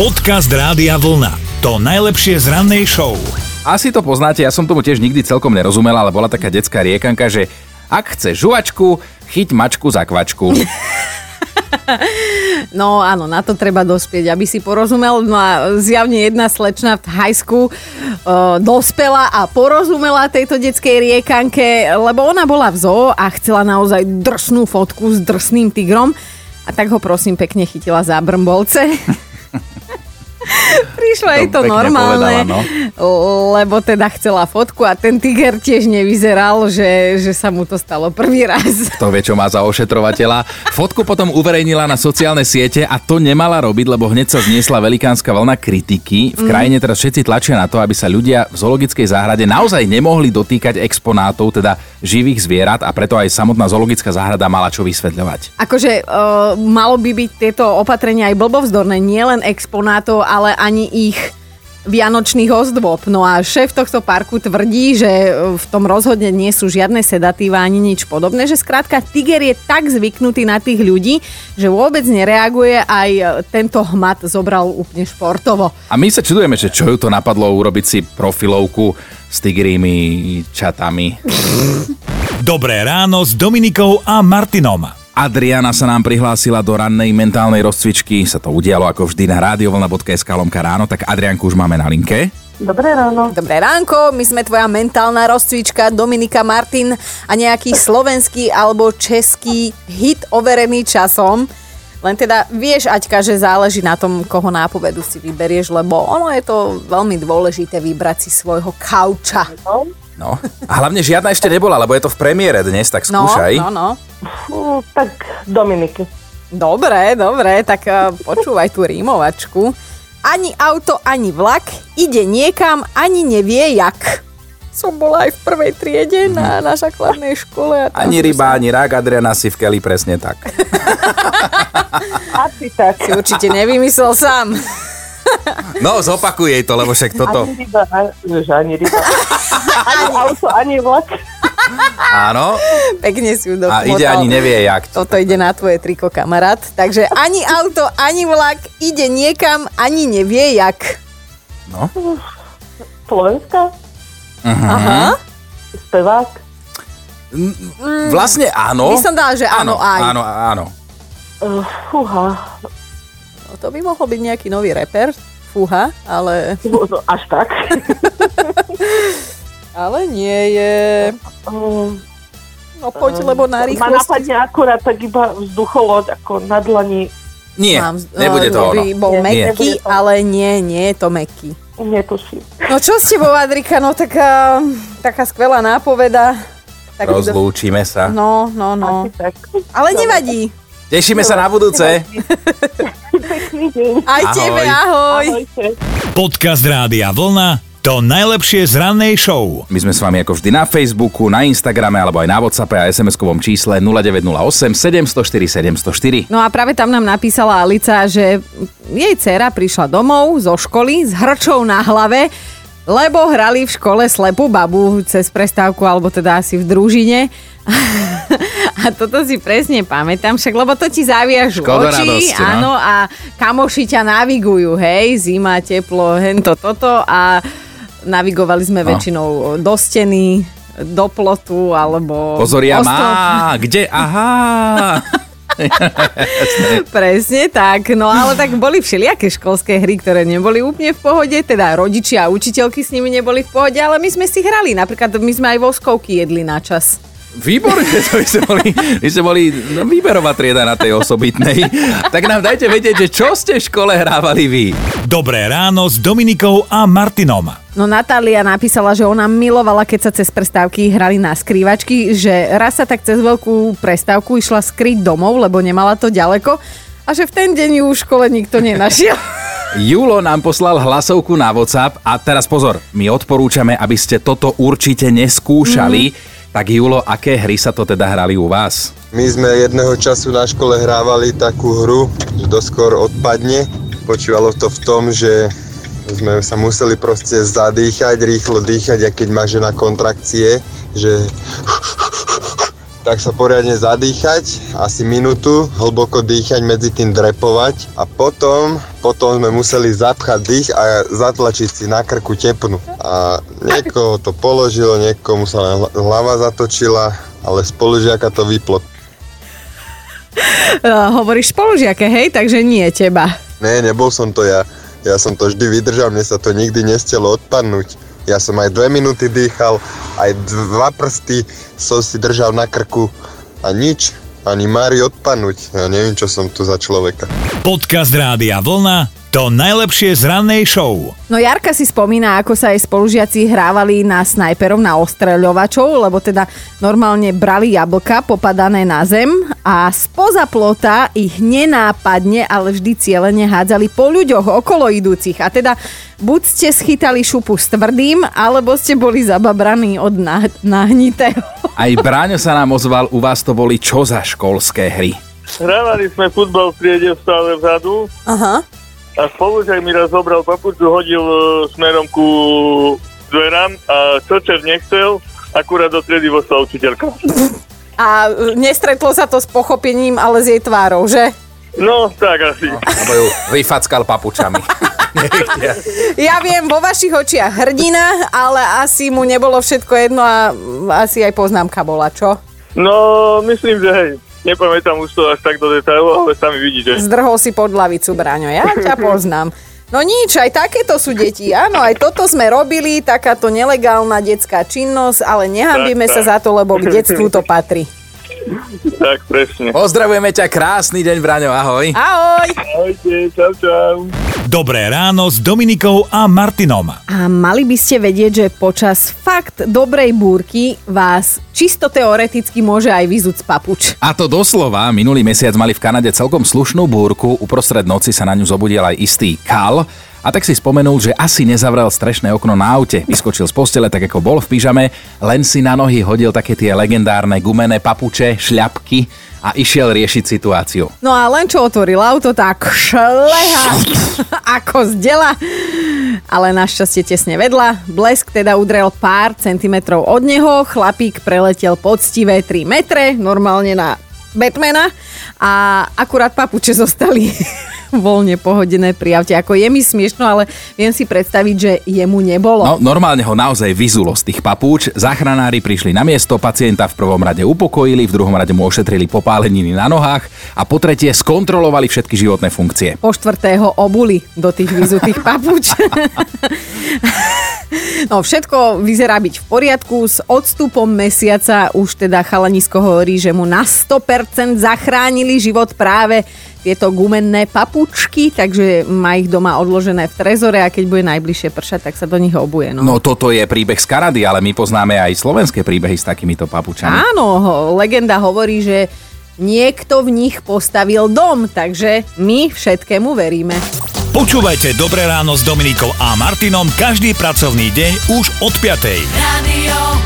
Podcast Rádia Vlna. To najlepšie z rannej show. Asi to poznáte, ja som tomu tiež nikdy celkom nerozumel, ale bola taká detská riekanka, že ak chce žuvačku, chyť mačku za kvačku. No áno, na to treba dospieť, aby si porozumel. No a zjavne jedna slečna v hajsku uh, dospela a porozumela tejto detskej riekanke, lebo ona bola v zoo a chcela naozaj drsnú fotku s drsným tigrom. A tak ho prosím pekne chytila za brmbolce. Prišlo jej to normálne, povedala, no. lebo teda chcela fotku a ten tiger tiež nevyzeral, že, že sa mu to stalo prvý raz. To vie, čo má za ošetrovateľa. Fotku potom uverejnila na sociálne siete a to nemala robiť, lebo hneď sa zniesla velikánska vlna kritiky. V krajine teraz všetci tlačia na to, aby sa ľudia v zoologickej záhrade naozaj nemohli dotýkať exponátov, teda živých zvierat a preto aj samotná zoologická záhrada mala čo vysvetľovať. Akože uh, malo by byť tieto opatrenia aj blbovzdorné, nielen exponátov, ale ani ich vianočných ozdôb. No a šéf tohto parku tvrdí, že e, v tom rozhodne nie sú žiadne sedatíva ani nič podobné, že skrátka tiger je tak zvyknutý na tých ľudí, že vôbec nereaguje, aj e, tento hmat zobral úplne športovo. A my sa čudujeme, že čo ju to napadlo urobiť si profilovku s tigrými čatami. Dobré ráno s Dominikou a Martinom. Adriana sa nám prihlásila do rannej mentálnej rozcvičky. Sa to udialo ako vždy na radiovlna.sk lomka ráno, tak Adrianku už máme na linke. Dobré ráno. Dobré ránko, my sme tvoja mentálna rozcvička Dominika Martin a nejaký slovenský alebo český hit overený časom. Len teda vieš, Aťka, že záleží na tom, koho nápovedu si vyberieš, lebo ono je to veľmi dôležité vybrať si svojho kauča. No. A hlavne žiadna ešte nebola, lebo je to v premiére dnes, tak No, skúšaj. no, no. Tak Dominiky. Dobre, dobre, tak eh, počúvaj tú rímovačku. Ani auto, ani vlak, ide niekam, ani nevie jak. Som bola aj v prvej triede na, na základnej škole. A Ani som ryba, ani rák, Adriana si v keli presne tak. Asi tak. Si určite nevymyslel sám. No, zopakuj jej to, lebo však toto... Ani ryba, ani ryba. Ani auto, ani vlak. Áno. Pekne si ju A ide ani nevie jak. Toto ide na tvoje triko, kamarát. Takže ani auto, ani vlak ide niekam, ani nevie jak. No. Slovenská? Aha. Spevák? Vlastne áno. By som dala, že áno, aj. Áno, áno. Uh, fúha. No, to by mohol byť nejaký nový reper. Fúha, ale, Až tak. ale nie je. No poď, lebo na ma rýchlosť. napadne akurát tak iba vzducholoď ako na dlani. Nie, Mám- nebude to no, ono. Bol Nie, meký, to. ale nie, nie je to meký. Netuším. No čo s tebou, Adrika? No taká, taká skvelá nápoveda. Tak Rozlúčime sa. No, no, no. Ale nevadí. Tešíme sa na budúce. Pekný deň. Aj Ahoj. tebe, ahoj. Ahojte. Podcast Rádia Vlna. To najlepšie z rannej show. My sme s vami ako vždy na Facebooku, na Instagrame alebo aj na Whatsappe a SMS-kovom čísle 0908 704 704. No a práve tam nám napísala Alica, že jej dcera prišla domov zo školy s hrčou na hlave, lebo hrali v škole slepú babu cez prestávku, alebo teda asi v družine. A toto si presne pamätám, však lebo to ti zaviažu Škoda oči, radosti, no. áno, a kamoši ťa navigujú, hej, zima, teplo, hento, toto a navigovali sme No. väčšinou do steny, do plotu, alebo... Pozor, ja má, kde? Aha. Presne tak, no ale tak boli všelijaké školské hry, ktoré neboli úplne v pohode, teda rodičia a učiteľky s nimi neboli v pohode, ale my sme si hrali, napríklad my sme aj voskovky jedli na čas. Výborne, to by sme boli, my sme boli no, výberová trieda na tej osobitnej. Tak nám dajte vedieť, že čo ste v škole hrávali vy. Dobré ráno s Dominikou a Martinom. No Natália napísala, že ona milovala, keď sa cez prestávky hrali na skrývačky, že raz sa tak cez veľkú prestávku išla skryť domov, lebo nemala to ďaleko a že v ten deň ju v škole nikto nenašiel. Julo nám poslal hlasovku na WhatsApp a teraz pozor, my odporúčame, aby ste toto určite neskúšali. Tak Julo, aké hry sa to teda hrali u vás? My sme jedného času na škole hrávali takú hru, že doskôr odpadne. Počúvalo to v tom, že sme sa museli proste zadýchať, rýchlo dýchať a keď má žena kontrakcie, že tak sa poriadne zadýchať, asi minútu, hlboko dýchať, medzi tým drepovať a potom, potom sme museli zapchať dých a zatlačiť si na krku tepnu. A niekoho to položilo, niekomu sa hlava zatočila, ale spolužiaka to vyplo. Uh, hovoríš spolužiake, hej, takže nie teba. Ne, nebol som to ja. Ja som to vždy vydržal, mne sa to nikdy nestelo odpadnúť. Ja som aj dve minúty dýchal, aj dva prsty som si držal na krku a nič, ani Mári odpadnúť. Ja neviem, čo som tu za človeka. Podcast Rádia Vlna to najlepšie z rannej show. No Jarka si spomína, ako sa aj spolužiaci hrávali na snajperov, na ostreľovačov, lebo teda normálne brali jablka popadané na zem a spoza plota ich nenápadne, ale vždy cieľene hádzali po ľuďoch okolo idúcich. A teda buď ste schytali šupu s tvrdým, alebo ste boli zababraní od nah- nahnitého. Aj Bráňo sa nám ozval, u vás to boli čo za školské hry? Hrávali sme futbal v triede stále vzadu Aha. A spolužiak mi raz zobral papuču, hodil e, smerom ku dverám a čočer nechcel, akurát do triedy vošla učiteľka. A nestretlo sa to s pochopením, ale s jej tvárou, že? No, tak asi. Lebo ju vyfackal papučami. Ja viem, vo vašich očiach hrdina, ale asi mu nebolo všetko jedno a asi aj poznámka bola, čo? No, myslím, že hej, nepamätám už to až tak do detailu, ale sami vidíte. Zdrhol si pod lavicu, Braňo, ja ťa poznám. No nič, aj takéto sú deti. Áno, aj toto sme robili, takáto nelegálna detská činnosť, ale nehambíme Tak, sa za to, lebo k detstvu to patrí. Tak, presne. Pozdravujeme ťa, krásny deň, Braňo, ahoj. Ahoj! Ahojte, čau, čau. Dobré ráno s Dominikou a Martinom. A mali by ste vedieť, že počas fakt dobrej búrky vás čisto teoreticky môže aj vyzúť z papuč. A to doslova, minulý mesiac mali v Kanade celkom slušnú búrku, uprostred noci sa na ňu zobudil aj istý Kal, a tak si spomenul, že asi nezavrel strešné okno na aute. Vyskočil z postele tak ako bol v pyžame, len si na nohy hodil také tie legendárne gumené papuče, šľapky a išiel riešiť situáciu. No a len čo otvoril auto, tak šleha ako z dela. Ale našťastie tesne vedľa. Blesk teda udrel pár centimetrov od neho. Chlapík preletel poctivé 3 metre, normálne na Batmana. A akurát papuče zostali voľne pohodené pri aute. Ako je mi smiešno, ale viem si predstaviť, že jemu nebolo. No, normálne ho naozaj vyzulo z tých papúč. Záchranári prišli na miesto, pacienta v prvom rade upokojili, v druhom rade mu ošetrili popáleniny na nohách a po tretie skontrolovali všetky životné funkcie. po štvrtého obuli do tých vyzutých papuč. No všetko vyzerá byť v poriadku. S odstupom mesiaca už teda chalanisko hovorí, že mu na 100% zachránili život práve tieto gumenné papučky, takže má ich doma odložené v trezore a keď bude najbližšie pršať, tak sa do nich obuje. No. No toto je príbeh z Kanady, ale my poznáme aj slovenské príbehy s takýmito papučami. Áno, legenda hovorí, že niekto v nich postavil dom, takže my všetkému veríme. Počúvajte Dobré ráno s Dominikou a Martinom každý pracovný deň už od 5. Radio